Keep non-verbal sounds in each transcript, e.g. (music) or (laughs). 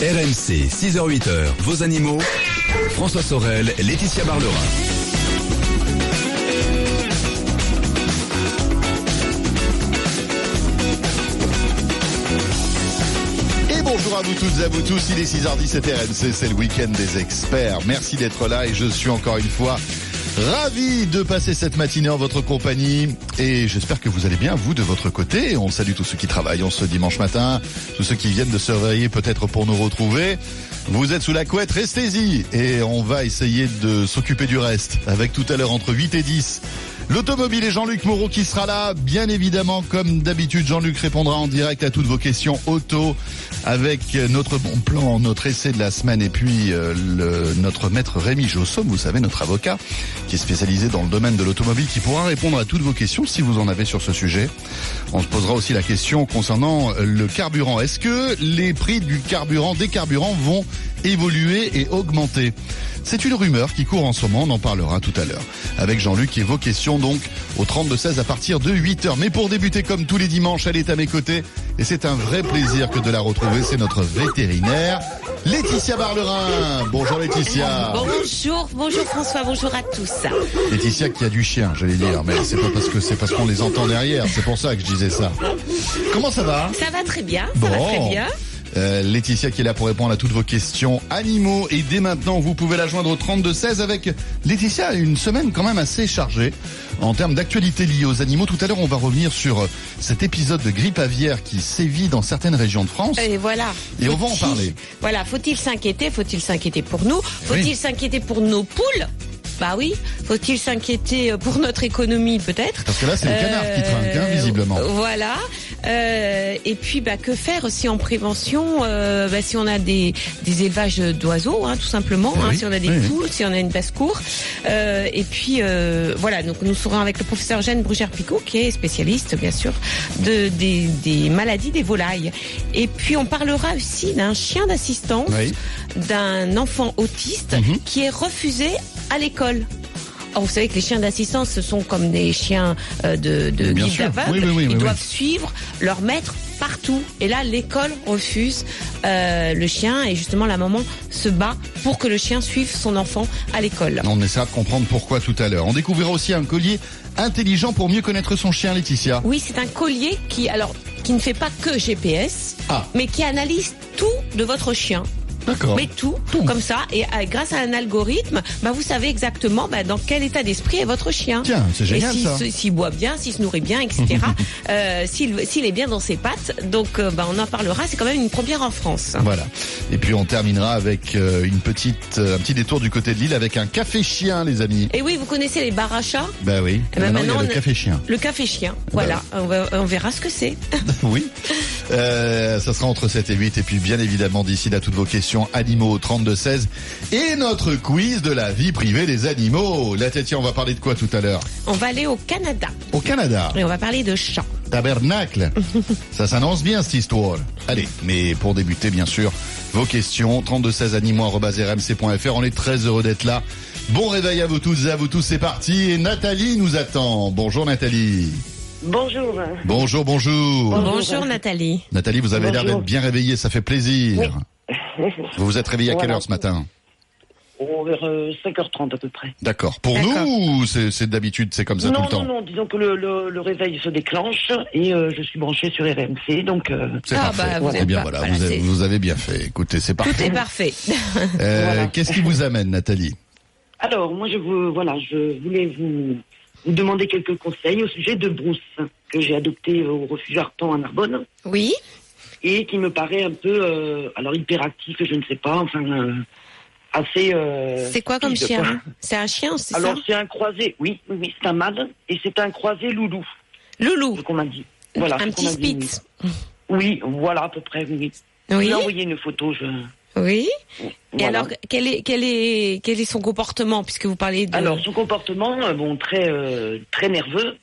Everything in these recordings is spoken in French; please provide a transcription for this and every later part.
RMC, 6h-8h, vos animaux. François Sorel, Laetitia Barlerin. Et bonjour à vous toutes et à vous tous, il est 6h17 RMC, c'est le week-end des experts. Merci d'être là et je suis encore une fois ravi de passer cette matinée en votre compagnie et j'espère que vous allez bien, vous de votre côté. On salue tous ceux qui travaillent en ce dimanche matin, tous ceux qui viennent de se réveiller peut-être pour nous retrouver. Vous êtes sous la couette, restez-y et on va essayer de s'occuper du reste avec tout à l'heure entre 8 et 10 L'automobile et Jean-Luc Moreau qui sera là. Bien évidemment, comme d'habitude, Jean-Luc répondra en direct à toutes vos questions auto avec notre bon plan, notre essai de la semaine et puis euh, notre maître Rémi Jossom, vous savez, notre avocat qui est spécialisé dans le domaine de l'automobile qui pourra répondre à toutes vos questions si vous en avez sur ce sujet. On se posera aussi la question concernant le carburant. Est-ce que les prix du carburant, des carburants vont évoluer et augmenter c'est une rumeur qui court en ce moment, on en parlera tout à l'heure. Avec Jean-Luc et vos questions donc au 32-16 à partir de 8h. Mais pour débuter comme tous les dimanches, elle est à mes côtés et c'est un vrai plaisir que de la retrouver. C'est notre vétérinaire, Laetitia Barlerin. Bonjour Laetitia. Bonjour, bonjour François, bonjour à tous. Laetitia qui a du chien, j'allais dire, mais c'est pas parce que c'est parce qu'on les entend derrière, c'est pour ça que je disais ça. Comment ça va? Ça va très bien, ça va Bon. très bien. Euh, Laetitia qui est là pour répondre à toutes vos questions animaux. Et dès maintenant, vous pouvez la joindre au 32-16 avec Laetitia. Une semaine quand même assez chargée en termes d'actualité liée aux animaux. Tout à l'heure, on va revenir sur euh, cet épisode de grippe aviaire qui sévit dans certaines régions de France. Et voilà. Et on va en Faut-il- parler. Voilà, faut-il s'inquiéter? Faut-il s'inquiéter pour nous? Faut-il Oui. s'inquiéter pour nos poules? Bah oui. Faut-il s'inquiéter euh, pour notre économie peut-être? Parce que là, c'est le canard qui trinque, hein, visiblement. Voilà. Euh, et puis, bah, que faire aussi en prévention euh, bah, Si on a des, des élevages d'oiseaux, hein, tout simplement. Hein, si on a des oui, poules, si on a une basse-cour. Euh, et puis, euh, voilà. Donc, nous serons avec le professeur Jeanne Brugère-Picot, qui est spécialiste, bien sûr, de, des, des maladies des volailles. Et puis, on parlera aussi d'un chien d'assistance, Oui. d'un enfant autiste Mhm. qui est refusé à l'école. Or, vous savez que les chiens d'assistance, ce sont comme des chiens euh, de, de guide. Oui, oui, oui, Ils doivent suivre leur maître partout. Et là, l'école refuse euh, le chien et justement la maman se bat pour que le chien suive son enfant à l'école. On essaiera de comprendre pourquoi tout à l'heure. On découvrira aussi un collier intelligent pour mieux connaître son chien, Laetitia. Oui, c'est un collier qui, alors, qui ne fait pas que GPS, Ah. mais qui analyse tout de votre chien. D'accord. Mais tout, Tout. comme ça, et euh, grâce à un algorithme, bah, vous savez exactement bah, dans quel état d'esprit est votre chien. Tiens, c'est génial, Et s'il ça. se- s'il boit bien, s'il se nourrit bien, etc. (laughs) euh, s'il est bien dans ses pattes. Donc, euh, bah, on en parlera. C'est quand même une première en France. Voilà. Et puis on terminera avec euh, une petite, un petit détour du côté de l'île avec un café chien, les amis. Et oui, vous connaissez les bars à chats? Bah oui. Eh ben maintenant, il y a maintenant, le café chien. Le café chien. Bah Voilà, on, va- on verra ce que c'est. (laughs) Oui. Euh, ça sera entre 7 et 8. Et puis, bien évidemment, d'ici là, toutes vos questions animaux au 32-16. Et notre quiz de la vie privée des animaux. La tête, on va parler de quoi tout à l'heure? On va aller au Canada Au Canada. et on va parler de chats. Tabernacle. (laughs) ça s'annonce bien, cette histoire. Allez, mais pour débuter, bien sûr, vos questions. 32-16 animaux.rmc.fr. On est très heureux d'être là. Bon réveil à vous toutes et à vous tous. C'est parti. Et Nathalie nous attend. Bonjour, Nathalie. Bonjour. Bonjour, bonjour. Bonjour. Nathalie. Nathalie, vous avez l'air d'être bien réveillée, ça fait plaisir. Vous vous êtes réveillée à quelle Voilà. heure ce matin Oh, vers euh, 5h30 à peu près. D'accord. Pour nous ou c'est d'habitude, c'est comme ça tout non, le temps non, non, disons que le, le, le réveil se déclenche et euh, je suis branché sur RMC, donc euh, C'est Ah, parfait. bah, vous Eh êtes bien pas- voilà, voilà, vous, avez, c'est- vous avez bien fait. Écoutez, c'est Tout parfait. est parfait. (laughs) Euh, Voilà. Qu'est-ce qui vous amène, Nathalie Alors, moi, je vous, voilà, je voulais vous, vous demander quelques conseils au sujet de Bruce, que j'ai adopté au refuge Arpan à Narbonne, Oui. Et qui me paraît un peu, euh, alors hyperactif, je ne sais pas, enfin, euh, assez... euh, C'est quoi comme chien. C'est un chien, c'est ça Alors, c'est un croisé, oui, oui, c'est un mâle, et c'est un croisé loulou, Loulou. ce qu'on m'a dit. Voilà, un petit spitz. Oui, voilà, à peu près, oui. oui. Envoyé une photo, je... Oui. Et alors, quel est, quel est, quel est son comportement puisque vous parlez de. Alors, son comportement, bon, très, euh, très nerveux.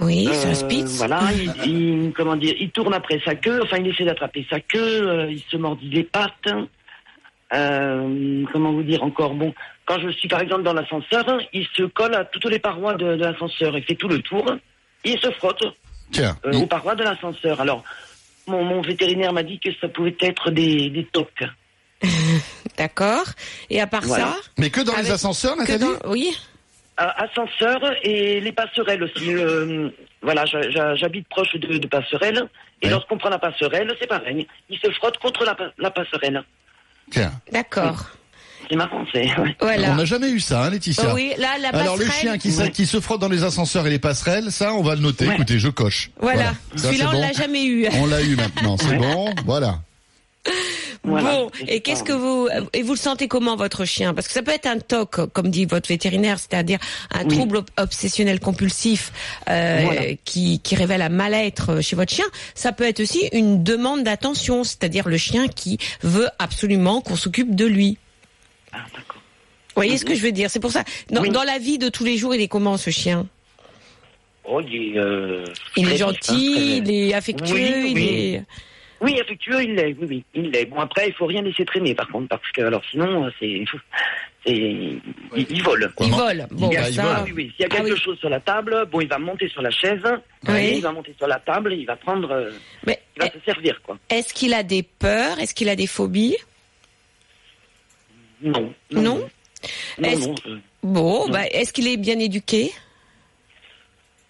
Oui, c'est un Euh, spitz. Voilà, il, il- comment dire, il tourne après sa queue, enfin, il essaie d'attraper sa queue, euh, il se mordit les pattes. Euh, comment vous dire encore Bon, quand je suis par exemple dans l'ascenseur, il se colle à toutes les parois de, de l'ascenseur, il fait tout le tour, et il se frotte Tiens, euh, aux parois de l'ascenseur. Alors, mon, mon vétérinaire m'a dit que ça pouvait être des, des tocs. (laughs) D'accord. Et à part Voilà. ça, Mais que dans les ascenseurs, que Nathalie dans- oui. Euh, ascenseur et les passerelles aussi. euh, voilà, j'habite proche de, de passerelles. Et Ouais. lorsqu'on prend la passerelle, c'est pareil. Il se frotte contre la, pa- la passerelle. Tiens, D'accord. C'est ma pensée. ouais. Voilà. on n'a jamais eu ça, hein, Laetitia. Oh oui, là, la Alors le passerelle- chien qui, se frotte dans les ascenseurs et les passerelles, ça on va le noter. Ouais. Écoutez, je coche. Voilà. Ça, Celui-là, on bon. l'a jamais eu. On l'a eu maintenant, c'est bon. Voilà. Voilà. Bon, et qu'est-ce que vous et vous le sentez comment votre chien? Parce que ça peut être un TOC, comme dit votre vétérinaire, c'est-à-dire un Oui. trouble ob- obsessionnel compulsif euh, Voilà. qui, qui révèle un mal-être chez votre chien. Ça peut être aussi une demande d'attention, c'est-à-dire le chien qui veut absolument qu'on s'occupe de lui. Ah, d'accord. Vous voyez ce que je veux dire? C'est pour ça. Dans, Oui. dans la vie de tous les jours, il est comment ce chien? Oh, il est, euh, Il est hein, gentil, très- il est affectueux, Oui, il oui. est. Oui, affectueux, il l'est. Oui, oui, il l'est. Bon, après, il faut rien laisser traîner, par contre, parce que, alors, sinon, euh, c'est, (laughs) c'est, il, il vole. Il vole. Bon, Il bah, ça. Ah oui, oui. S'il y a Ah quelque oui. chose sur la table, bon, il va monter sur la chaise. Oui. Il va monter sur la table, il va prendre, euh, Mais il va se servir, quoi. est-ce qu'il a des peurs? Est-ce qu'il a des phobies? Non. Non? Non, non. euh, Bon, Non. bah, est-ce qu'il est bien éduqué?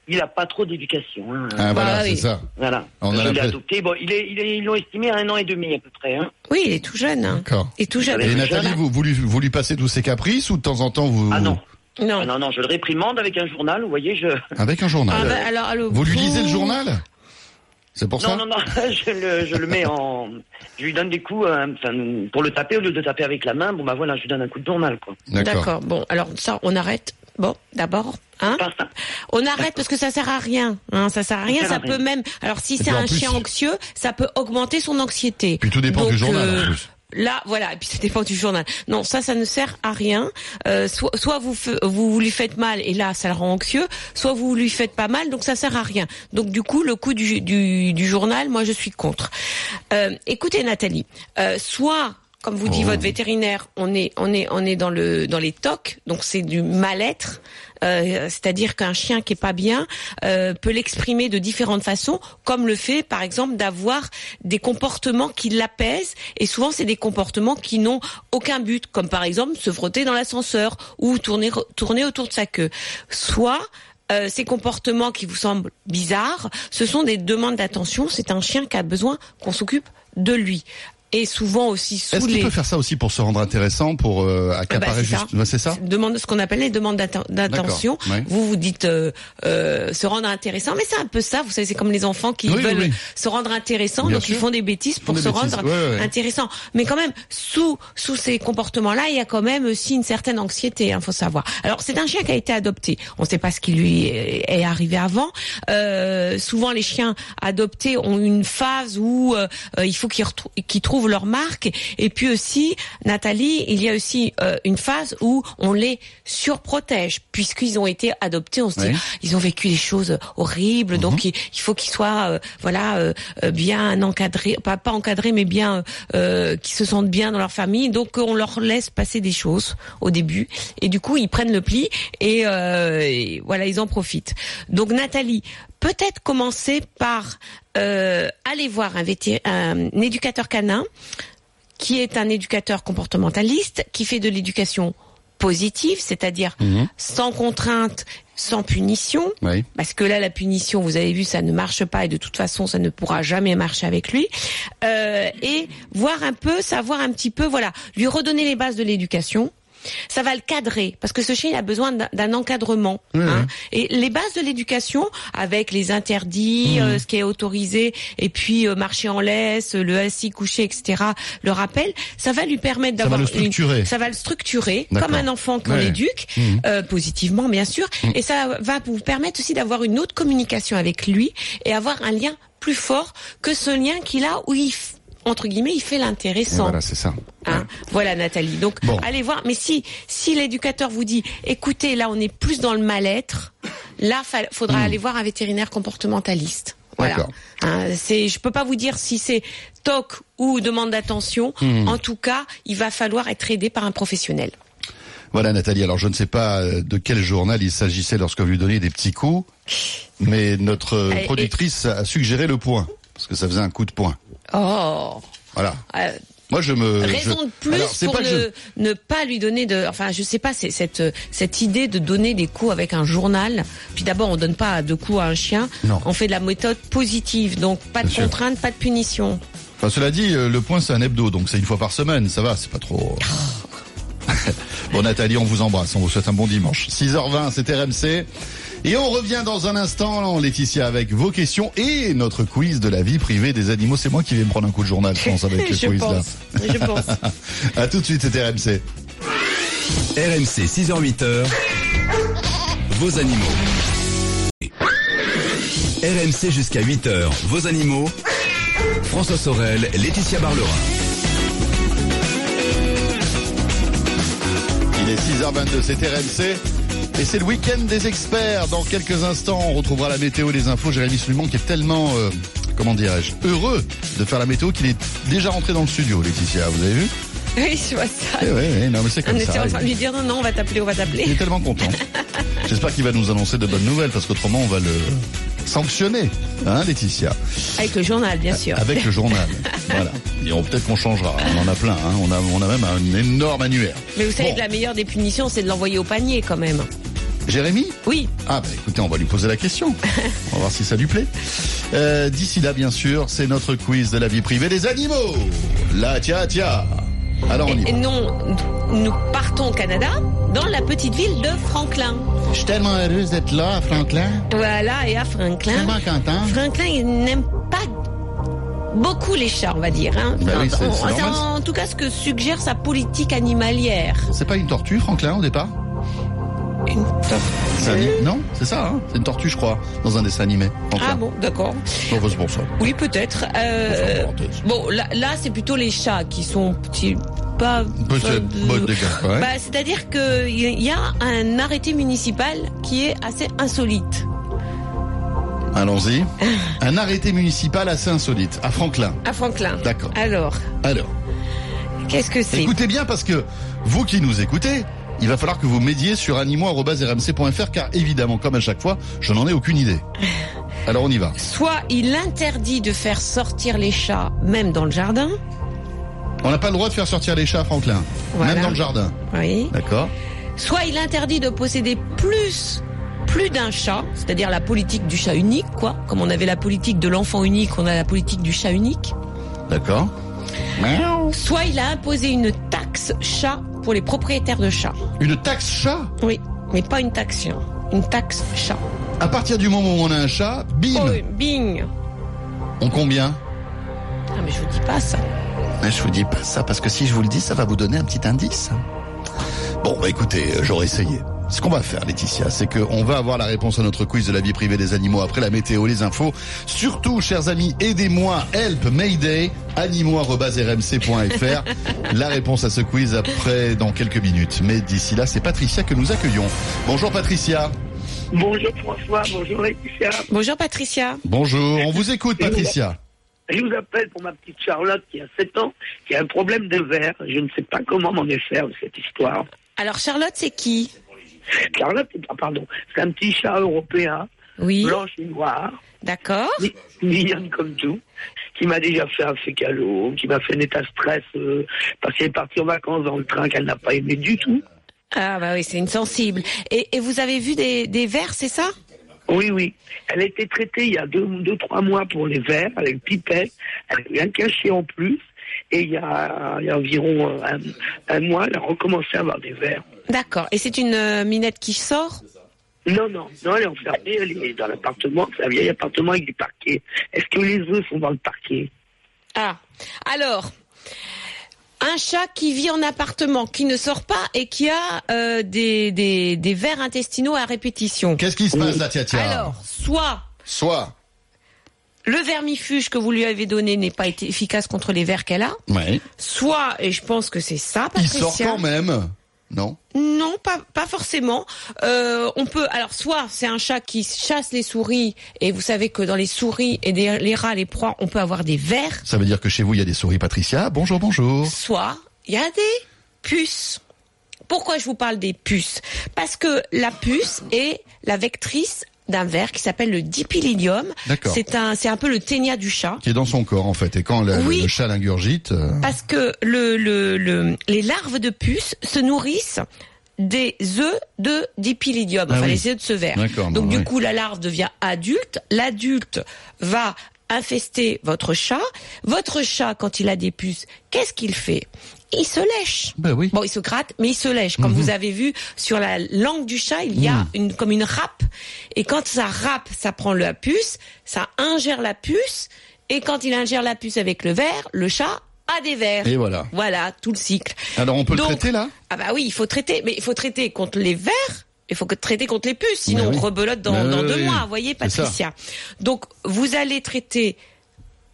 Il a pas trop d'éducation. hein. Ah, voilà, c'est oui. ça. Voilà. On a Je l'ai l'impression- adopté. Bon, il est, il est, ils l'ont estimé à un an et demi à peu près. Hein. Oui, il est tout jeune. Hein. D'accord. Il est tout jeune. Et Nathalie, vous, vous, lui, vous lui passez tous ses caprices ou de temps en temps vous Ah non. Non. Ah non, non, je le réprimande avec un journal. Vous voyez, je. avec un journal Ah, bah, alors, alors, Vous lui lisez le journal? C'est pour Non, ça? non, non, (laughs) je le, je le mets en. Je lui donne des coups, euh, enfin, pour le taper, au lieu de taper avec la main, bon, bah voilà, je lui donne un coup de journal, quoi. D'accord. Bon, alors ça, on arrête. Bon, d'abord, hein. On arrête parce que ça sert à rien. Hein, ça sert à rien. Ça rien. peut même. Alors, si c'est un plus- chien anxieux, ça peut augmenter son anxiété. Puis tout dépend Donc, du journal euh, en plus. Là, voilà, et puis ça dépend du journal. Non, ça, ça ne sert à rien. Euh, soit, soit vous, vous vous lui faites mal et là, ça le rend anxieux. Soit vous lui faites pas mal, donc ça sert à rien. Donc du coup, le coup du, du, du journal, moi, je suis contre. Euh, écoutez, Nathalie, euh, soit comme vous dit Oh. votre vétérinaire, on est on est on est dans le dans les tocs, donc c'est du mal-être. Euh, c'est-à-dire qu'un chien qui est pas bien euh, peut l'exprimer de différentes façons, comme le fait par exemple d'avoir des comportements qui l'apaisent, et souvent c'est des comportements qui n'ont aucun but, comme par exemple se frotter dans l'ascenseur ou tourner autour de sa queue. Soit euh, ces comportements qui vous semblent bizarres, ce sont des demandes d'attention. C'est un chien qui a besoin qu'on s'occupe de lui. Et souvent aussi sous Est-ce les peut faire ça aussi pour se rendre intéressant, pour euh, accaparer bah, c'est juste... ça. Ouais, c'est ça demande ce qu'on appelle les demandes d'atten- d'attention. Ouais. Vous vous dites euh, euh, se rendre intéressant, mais c'est un peu ça. Vous savez, c'est comme les enfants qui Oui, veulent oui. se rendre intéressant, Bien donc ils font des bêtises pour des se bêtises, rendre ouais, intéressant. Mais quand même, sous sous ces comportements-là, il y a quand même aussi une certaine anxiété. Il faut savoir. Alors c'est un chien qui a été adopté. On ne sait pas ce qui lui est arrivé avant. Euh, souvent, les chiens adoptés ont une phase où il faut qu'ils retrou- qu'ils trouvent leur marque. Et puis aussi, Nathalie, il y a aussi euh, une phase où on les surprotège puisqu'ils ont été adoptés. On se dit, Oui. ils ont vécu des choses horribles, donc il, il faut qu'ils soient, euh, voilà, euh, bien encadrés, pas pas encadrés, mais bien, qu'ils se sentent bien dans leur famille. Donc on leur laisse passer des choses au début, et du coup ils prennent le pli et, et voilà, ils en profitent. Donc Nathalie, peut-être commencer par euh, aller voir un, éducateur canin qui est un éducateur comportementaliste, qui fait de l'éducation positive, c'est-à-dire Mhm. sans contrainte, sans punition. Oui. Parce que là, la punition, vous avez vu, ça ne marche pas et de toute façon, ça ne pourra jamais marcher avec lui. Euh, et voir un peu, savoir un petit peu, voilà, lui redonner les bases de l'éducation. Ça va le cadrer parce que ce chien il a besoin d'un- encadrement. Hein. Et les bases de l'éducation, avec les interdits, Mhm. euh, ce qui est autorisé, et puis euh, marcher en laisse, le assis couché, etc. Le rappel, ça va lui permettre Ça va d'avoir le structurer. ça va le structurer comme un enfant qu'on Ouais. éduque Mhm. euh, positivement bien sûr et ça va vous permettre aussi d'avoir une autre communication avec lui et avoir un lien plus fort que ce lien qu'il a où il entre guillemets il fait l'intéressant Voilà, c'est ça. Hein, voilà Nathalie. Donc Bon. allez voir. Mais si si l'éducateur vous dit, écoutez, là on est plus dans le mal-être, là fa- faudra aller voir un vétérinaire comportementaliste. Voilà. Hmm. Hein, c'est, je peux pas vous dire si c'est TOC ou demande d'attention. Hmm. En tout cas, il va falloir être aidé par un professionnel. Voilà Nathalie, alors je ne sais pas euh, de quel journal il s'agissait lorsque vous lui donniez des petits coups, mais notre euh, productrice a suggéré le point, parce que ça faisait un coup de poing. Oh. Voilà. Euh, Moi, je me. Raison je- de plus Alors, pour pas ne, je- ne pas lui donner de, enfin, je sais pas, c'est cette cette idée de donner des coups avec un journal. Puis d'abord, on donne pas de coups à un chien. Non. On fait de la méthode positive, donc pas de sûr. contrainte, pas de punition. Enfin, cela dit, euh, le point c'est un hebdo, donc c'est une fois par semaine, ça va, c'est pas trop. (laughs) bon Nathalie, on vous embrasse, on vous souhaite un bon dimanche. 6h20, c'est RMC. Et on revient dans un instant, Laetitia, avec vos questions et notre quiz de la vie privée des animaux. C'est moi qui vais me prendre un coup de journal, je pense, avec (laughs) le je quiz là. pense, je pense. (laughs) À tout de suite, c'est RMC. RMC 6h-8h, vos animaux. RMC jusqu'à 8h, vos animaux. François Sorel, Laetitia Barlerin. Il est 6h22, c'est RMC. Et c'est le week-end des experts. Dans quelques instants, on retrouvera la météo et les infos. Jérémy Sluman qui est tellement, euh, comment dirais-je, heureux de faire la météo qu'il est déjà rentré dans le studio, Laetitia. Vous avez vu? Oui, je vois ça. Eh ouais, ouais, non mais c'est On comme était ça. en train de lui dire non, non, on va t'appeler, on va Il t'appeler. est tellement content. (laughs) J'espère qu'il va nous annoncer de bonnes nouvelles parce qu'autrement on va le sanctionner, hein, Laetitia, Avec le journal, bien sûr. avec le journal. (laughs) voilà. Et on peut-être qu'on changera. On en a plein. Hein. On a, on a même un énorme annuaire. Mais vous savez Bon. que la meilleure des punitions, c'est de l'envoyer au panier quand même. Jérémy Oui. Ah bah écoutez, on va lui poser la question. (laughs) On va voir si ça lui plaît. Euh, D'ici là, bien sûr, c'est notre quiz de la vie privée des animaux. La tia tia. Alors on y Et va. non, nous partons au Canada, dans la petite ville de Franklin. Je suis tellement heureuse d'être là, Franklin. Voilà, et à Franklin. Tellement content. Franklin, il n'aime pas beaucoup les chats, on va dire. Hein. Oui, c'est- En- en tout cas, ce que suggère sa politique animalière. C'est pas une tortue, Franklin, au départ? Une tortue. Non, c'est ça, hein c'est une tortue, je crois, dans un dessin animé. Ah bon, d'accord. Pour ça. Oui, peut-être. Euh, bon, là, là c'est plutôt les chats qui sont petits, pas. Peut-être, de- ouais. Bah, C'est-à-dire qu'il y a un arrêté municipal qui est assez insolite. Allons-y. (laughs) Un arrêté municipal assez insolite, à Franklin. À Franklin. D'accord. Alors, Alors, qu'est-ce que c'est? Écoutez bien parce que vous qui nous écoutez, il va falloir que vous m'aidiez sur animaux.rmc.fr car évidemment, comme à chaque fois, je n'en ai aucune idée. (laughs) Alors on y va. Soit il interdit de faire sortir les chats, même dans le jardin. On n'a pas le droit de faire sortir les chats Franklin, Voilà. même dans le jardin. Oui. D'accord Soit il interdit de posséder plus plus d'un chat, c'est-à-dire la politique du chat unique, quoi. Comme on avait la politique de l'enfant unique, on a la politique du chat unique. D'accord. Miaou. Soit il a imposé une taxe chat pour les propriétaires de chats. Une taxe chat Oui, mais pas une taxe chien, une taxe chat. À partir du moment où on a un chat, bim Oh, bing On combien Ah mais je vous dis pas ça. Mais je vous dis pas ça parce que si je vous le dis, ça va vous donner un petit indice. Bon, bah écoutez, euh, j'aurais essayé. Ce qu'on va faire, Laetitia, c'est qu'on va avoir la réponse à notre quiz de la vie privée des animaux après la météo, les infos. Surtout, chers amis, aidez-moi, help, mayday, animaux.rmc.fr. (laughs) La réponse à ce quiz après, dans quelques minutes. Mais d'ici là, c'est Patricia que nous accueillons. Bonjour Patricia. Bonjour François, bonjour Laetitia. Bonjour Patricia. Bonjour, on vous écoute Patricia. Je vous appelle pour ma petite Charlotte qui a 7 ans, qui a un problème de verre. Je ne sais pas comment m'en défaire de cette histoire. Alors Charlotte, c'est qui? Charlotte, ah, pardon, c'est un petit chat européen, Oui, blanche et noire, d'accord. mi- mignonne comme tout, qui m'a déjà fait un fécalo, qui m'a fait un état stress euh, parce qu'elle est partie en vacances dans le train qu'elle n'a pas aimé du tout. Ah bah oui, c'est une sensible. Et, et vous avez vu des, des vers, c'est ça? Oui, oui. Elle a été traitée il y a deux, deux trois mois pour les verres avec pipette. Elle a eu un cachet en plus. Et il y a, il y a environ euh, un, un mois, elle a recommencé à avoir des verres. D'accord. Et c'est une euh, minette qui sort? Non, non, non, elle est enfermée, elle est dans l'appartement. C'est un vieil appartement avec des parquets. Est-ce que les œufs sont dans le parquet? Ah, alors, un chat qui vit en appartement, qui ne sort pas et qui a euh, des, des, des vers intestinaux à répétition. Qu'est-ce qui se passe là, tia, tia? Alors, soit Soit. le vermifuge que vous lui avez donné n'est pas été efficace contre les vers qu'elle a, Ouais. soit, et je pense que c'est ça, Il Patricia. sort quand même. Non Non, pas, pas forcément. Euh, on peut, alors soit c'est un chat qui chasse les souris, et vous savez que dans les souris et des- les rats, les proies, on peut avoir des vers. Ça veut dire que chez vous, il y a des souris, Patricia. Bonjour, bonjour. soit il y a des puces. Pourquoi je vous parle des puces? Parce que la puce est la vectrice d'un ver qui s'appelle le dipylidium. D'accord. C'est un, c'est un peu le ténia du chat. Qui est dans son corps en fait. Et quand le, Oui. le chat l'ingurgite, euh, Parce que le, le, le, les larves de puces se nourrissent des œufs de dipylidium, Ah enfin oui. les œufs de ce ver. D'accord, Donc du coup, la larve devient adulte. L'adulte va infester votre chat. Votre chat, quand il a des puces, qu'est-ce qu'il fait? Il se lèche. ben oui. Bon, il se gratte, mais il se lèche. Comme Mhm. vous avez vu sur la langue du chat, il y a Mhm. une comme une râpe. Et quand ça râpe, ça prend la puce, ça ingère la puce. Et quand il ingère la puce avec le verre, le chat a des vers. Et voilà. Voilà, tout le cycle. Alors on peut Donc- le traiter là? Ah bah oui, il faut traiter, mais il faut traiter contre les vers. Il faut que traiter contre les puces, sinon oui. on rebelote dans, oui, deux oui. mois. Vous voyez. Patricia. Donc vous allez traiter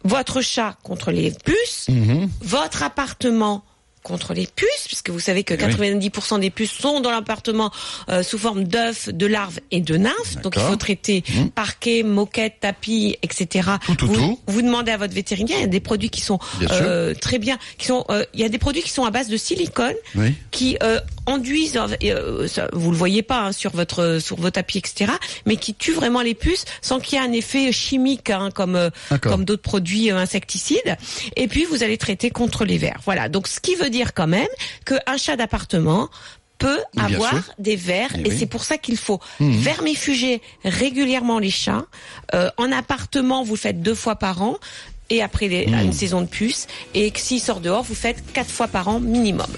votre chat contre les puces, Mhm. votre appartement contre les puces, puisque vous savez que Oui. 90% des puces sont dans l'appartement euh, sous forme d'œufs, de larves et de nymphes. Donc il faut traiter Mhm. parquet, moquette, tapis, etc. Tout, tout, vous, tout. vous demandez à votre vétérinaire. Il y a des produits qui sont Bien euh, très bien, qui sont. euh, il y a des produits qui sont à base de silicone Oui. qui euh, enduisent, euh, ça, vous le voyez pas hein, sur votre sur vos tapis, etc. Mais qui tuent vraiment les puces sans qu'il y ait un effet chimique hein, comme euh, comme d'autres produits euh, insecticides. Et puis vous allez traiter contre les vers. Voilà. Donc ce qui veut dire quand même qu'un chat d'appartement peut Bien avoir sûr. des vers Eh et oui. c'est pour ça qu'il faut Mhm. vermifuger régulièrement les chats. Euh, en appartement, vous le faites deux fois par an et après les, Mhm. une saison de puces. Et s'il sort dehors, vous faites quatre fois par an minimum.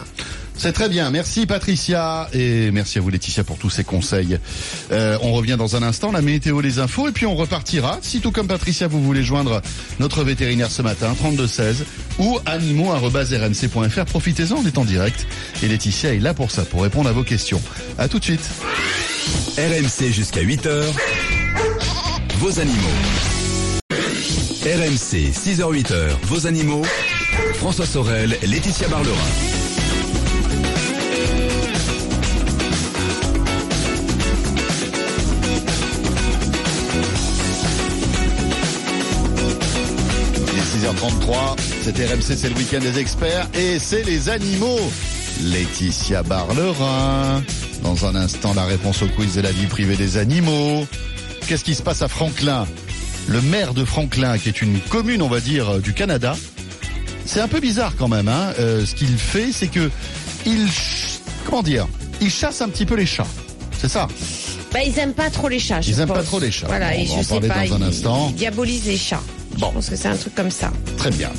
C'est très bien. Merci Patricia et merci à vous Laetitia pour tous ces conseils. Euh, on revient dans un instant, la météo, les infos et puis on repartira. Si tout comme Patricia, vous voulez joindre notre vétérinaire ce matin, 3216 ou animaux.rmc.fr. Profitez-en, on est en direct et Laetitia est là pour ça, pour répondre à vos questions. À tout de suite. RMC jusqu'à 8h. Vos animaux. RMC 6h-8h. Vos animaux. François Sorel, Laetitia Barlerin. Il est 6h33, c'est RMC, c'est le week-end des experts et c'est les animaux. Laetitia Barlerin. Dans un instant, la réponse au quiz de la vie privée des animaux. Qu'est-ce qui se passe à Franklin? Le maire de Franklin, qui est une commune, on va dire, euh, du Canada. C'est un peu bizarre quand même. Hein. Euh, ce qu'il fait, c'est que il, comment dire, il chasse un petit peu les chats. C'est ça? Bah, ils aiment pas trop les chats. je Ils aiment pas pense. trop les chats. Voilà, Bon, et on va je en sais parler pas. dans un ils, instant. ils diabolisent les chats. Bon. Je pense que c'est un truc comme ça. Très bien.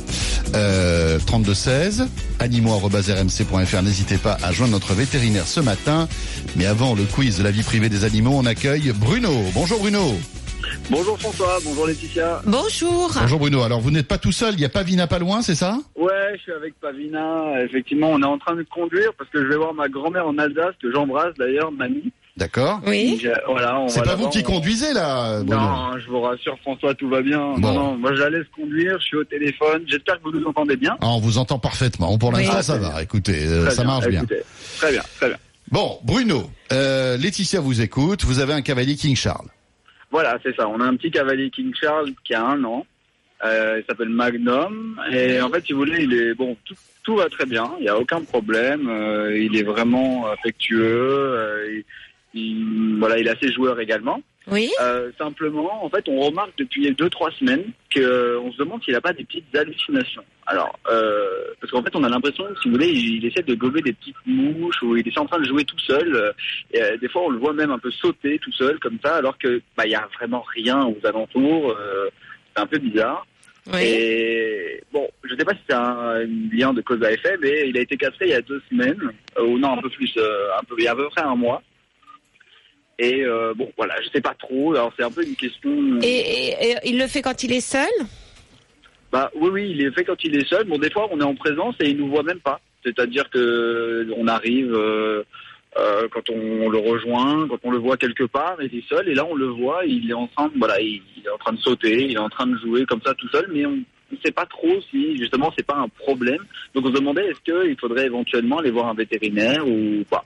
Euh, 3216, animaux.rmc.fr. N'hésitez pas à joindre notre vétérinaire ce matin. Mais avant le quiz de la vie privée des animaux, on accueille Bruno. Bonjour Bruno. Bonjour François, bonjour Laetitia. Bonjour. Bonjour Bruno. Alors vous n'êtes pas tout seul, il y a Pavina pas loin, c'est ça? Ouais, je suis avec Pavina. Effectivement, on est en train de conduire parce que je vais voir ma grand-mère en Alsace, que j'embrasse d'ailleurs, mamie. D'accord. Oui. Je- Voilà, on C'est pas vous qui on- conduisez là, Bruno Non, je vous rassure François, tout va bien. Bon. Non, non, moi je la laisse conduire, je suis au téléphone. J'espère que vous nous entendez bien. Ah, on vous entend parfaitement. Pour Oui. l'instant, Ah, ça va. Écoutez, euh, ça bien, marche bien. Très bien, très bien. Bon, Bruno, euh, Laetitia vous écoute. Vous avez un cavalier King Charles. Voilà, c'est ça. On a un petit cavalier King Charles qui a un an. Euh, il s'appelle Magnum. Et en fait, si vous voulez, il est bon. Tout, tout va très bien. Il n'y a aucun problème. Euh, il est vraiment affectueux. Euh, il, il- voilà, il a ses joueurs également. Oui. Euh, simplement, en fait, on remarque depuis deux trois semaines que on se demande s'il n'a pas des petites hallucinations. Alors, euh, parce qu'en fait, on a l'impression, si vous voulez, il, il essaie de gober des petites mouches ou il est en train de jouer tout seul. Euh, et, euh, des fois, on le voit même un peu sauter tout seul comme ça, alors que bah il y a vraiment rien aux alentours. Euh, c'est un peu bizarre. Oui. Et bon, je sais pas si c'est un, lien de cause à effet, mais il a été castré il y a deux semaines, euh, ou non un peu plus, euh, un peu, il y a à peu près un mois. Et euh, bon, voilà, je sais pas trop. Alors c'est un peu une question. Et, et- et il le fait quand il est seul? Bah oui, oui, il est fait quand il est seul. Bon, des fois, on est en présence et il nous voit même pas. C'est-à-dire que on arrive euh, euh, quand on, le rejoint, quand on le voit quelque part, il est seul. Et là, on le voit, il est en train, de, voilà, il, il est en train de sauter, il est en train de jouer comme ça tout seul, mais on ne sait pas trop si justement c'est pas un problème. Donc on se demandait est-ce qu'il faudrait éventuellement aller voir un vétérinaire ou pas?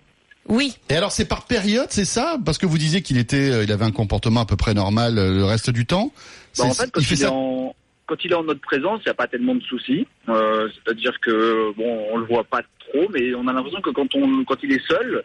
Oui. Et alors c'est par période, c'est ça? Parce que vous disiez qu'il était, euh, il avait un comportement à peu près normal euh, le reste du temps. Bah, en C'est- fait, quand il est ça? en quand il est en notre présence, il n'y a pas tellement de soucis. Euh, C'est-à-dire que bon, on le voit pas trop, mais on a l'impression que quand on quand il est seul,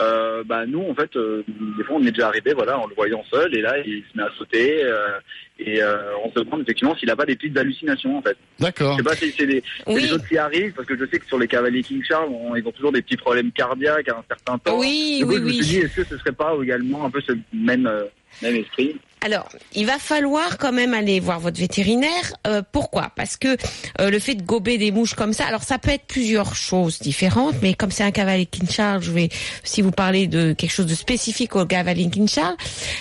euh, bah nous en fait euh, des fois on est déjà arrivé voilà en le voyant seul et là il se met à sauter euh, et euh, on se demande effectivement s'il a pas des petites hallucinations en fait. D'accord. Je sais pas si c'est des, c'est Oui. des autres qui arrivent parce que je sais que sur les cavaliers King Charles on- ils ont toujours des petits problèmes cardiaques à un certain temps. Oui, Du coup, oui, je me oui. suis dit est-ce que ce serait pas également un peu ce même euh, même esprit? Alors, il va falloir quand même aller voir votre vétérinaire. Euh, pourquoi? Parce que euh, le fait de gober des mouches comme ça, alors ça peut être plusieurs choses différentes, mais comme c'est un cavalier Kinchard, je vais, si vous parlez de quelque chose de spécifique au cavalier Kinchard,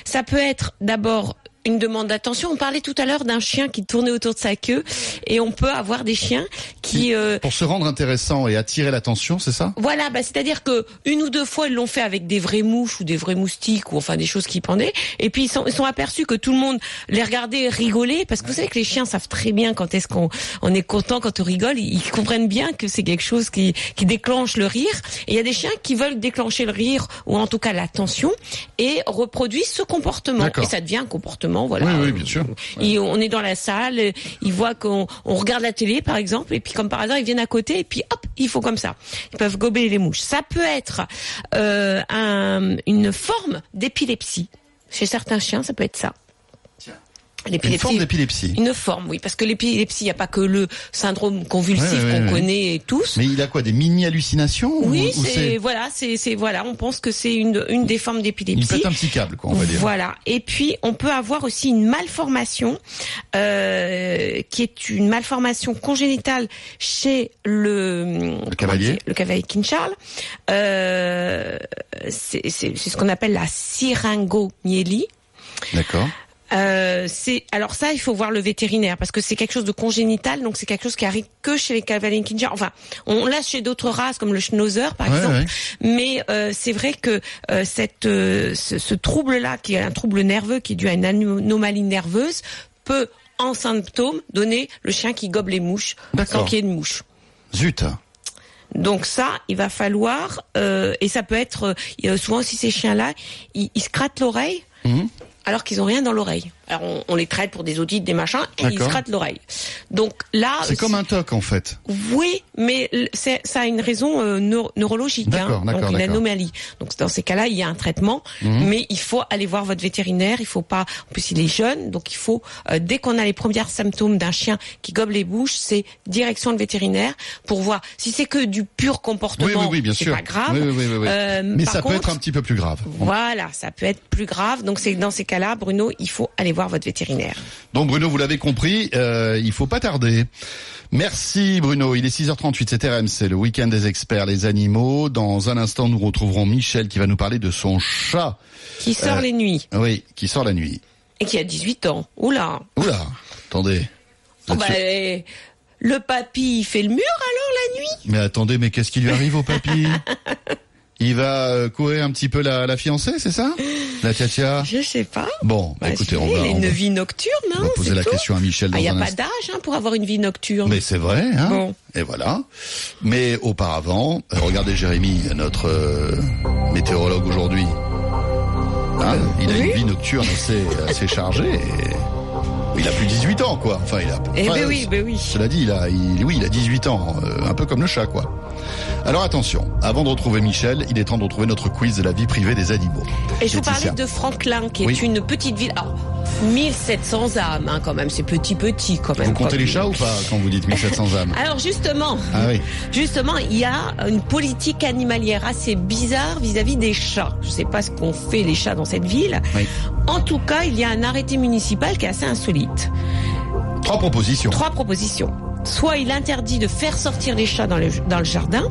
ça peut être d'abord une demande d'attention. On parlait tout à l'heure d'un chien qui tournait autour de sa queue, et on peut avoir des chiens qui euh, Pour se rendre intéressant et attirer l'attention, c'est ça? Voilà, bah, c'est-à-dire que une ou deux fois ils l'ont fait avec des vraies mouches ou des vrais moustiques ou enfin des choses qui pendaient, et puis ils sont, ils sont aperçus que tout le monde les regardait et rigolait parce que vous savez que les chiens savent très bien quand est-ce qu'on on est content quand on rigole, ils, comprennent bien que c'est quelque chose qui qui déclenche le rire. Et il y a des chiens qui veulent déclencher le rire ou en tout cas l'attention et reproduisent ce comportement. Et ça devient un comportement voilà. Oui, oui, bien sûr. Et on est dans la salle, ils voient qu'on on regarde la télé par exemple, et puis comme par hasard ils viennent à côté et puis hop, ils font comme ça. Ils peuvent gober les mouches. Ça peut être euh, un- une forme d'épilepsie. Chez certains chiens, ça peut être ça. Une forme d'épilepsie. Une forme, oui, parce que l'épilepsie, il n'y a pas que le syndrome convulsif Ouais, ouais, qu'on ouais. connaît tous. Mais il a quoi Des mini-hallucinations ou- oui, ou c'est voilà, c'est c'est voilà, on pense que c'est une une des formes Il d'épilepsie. pète un petit câble, quoi, on va dire. Voilà. Et puis, on peut avoir aussi une malformation, euh, qui est une malformation congénitale chez le, Le cavalier. le cavalier King Charles. Euh, c'est c'est- c'est ce qu'on appelle la syringomyélie. D'accord. Euh, c'est alors ça, il faut voir le vétérinaire parce que c'est quelque chose de congénital, donc c'est quelque chose qui arrive que chez les cavaliers King Charles. Enfin, on l'a chez d'autres races comme le Schnauzer par Ouais, exemple. ouais. Mais euh, c'est vrai que euh, cette, euh, ce, ce trouble-là, qui est un trouble nerveux, qui est dû à une anomalie nerveuse, peut, en symptôme, donner le chien qui gobe les mouches sans qu'il y ait de mouches. Zut. Donc ça, il va falloir, euh, et ça peut être, euh, souvent aussi ces chiens-là, ils, ils se grattent l'oreille. Mhm. Alors qu'ils ont rien dans l'oreille. Alors on, on les traite pour des audits, des machins, et ils se grattent l'oreille. Donc là, C'est comme un toc, en fait. oui, mais ça a une raison euh, neuro- neurologique, hein, donc une anomalie. Donc dans ces cas-là, il y a un traitement, Mhm. mais il faut aller voir votre vétérinaire. Il faut pas, en plus il est jeune, donc il faut euh, dès qu'on a les premiers symptômes d'un chien qui gobe les bouches, c'est direction le vétérinaire pour voir si c'est que du pur comportement. Oui, oui, oui, c'est pas grave. Euh, Mais ça peut être un petit peu plus grave. Voilà, ça peut être plus grave. Donc c'est dans ces cas-là, Bruno, il faut aller voir votre vétérinaire. Donc Bruno, vous l'avez compris, euh, il faut pas tarder. Merci Bruno, il est 6h38, c'est RMC, le week-end des experts, les animaux. Dans un instant, nous retrouverons Michel qui va nous parler de son chat. Qui sort Euh, les nuits Oui, qui sort la nuit. et qui a 18 ans. Oula. Oula, attendez. Oh, bah, eh, le papy il fait le mur alors la nuit? Mais attendez, mais qu'est-ce qui lui arrive au papy? (laughs) Il va euh, courir un petit peu la, la fiancée, c'est ça? La tia Je sais pas. Bon, Bah, écoutez, on va, il a on une va- vie nocturne, on hein, va poser la tout. question à Michel dans Il n'y a un pas d'âge hein, pour avoir une vie nocturne. Mais c'est vrai, hein Bon. Et voilà. Mais auparavant, euh, regardez Jérémy, notre euh, météorologue aujourd'hui. Hein, il a Oui. une vie nocturne assez, assez chargée. Et... Il a plus de 18 ans, quoi. Enfin, il a. Eh enfin, ben oui, ben oui. Cela dit, il a, il, oui, il a 18 ans, euh, un peu comme le chat, quoi. Alors attention, avant de retrouver Michel, il est temps de retrouver notre quiz de la vie privée des animaux. Et je vous parlais de Franklin, qui est Oui. une petite ville. Alors, 1700 âmes, hein, quand même. C'est petit, petit, quand même. Vous comptez les chats ou pas quand vous dites 1700 âmes (laughs) Alors, justement. Ah oui. Justement, il y a une politique animalière assez bizarre vis-à-vis des chats. Je ne sais pas ce qu'ont fait les chats dans cette ville. Oui. En tout cas, il y a un arrêté municipal qui est assez insolite. Trois propositions. Trois propositions. Soit il interdit de faire sortir les chats dans le, dans le jardin,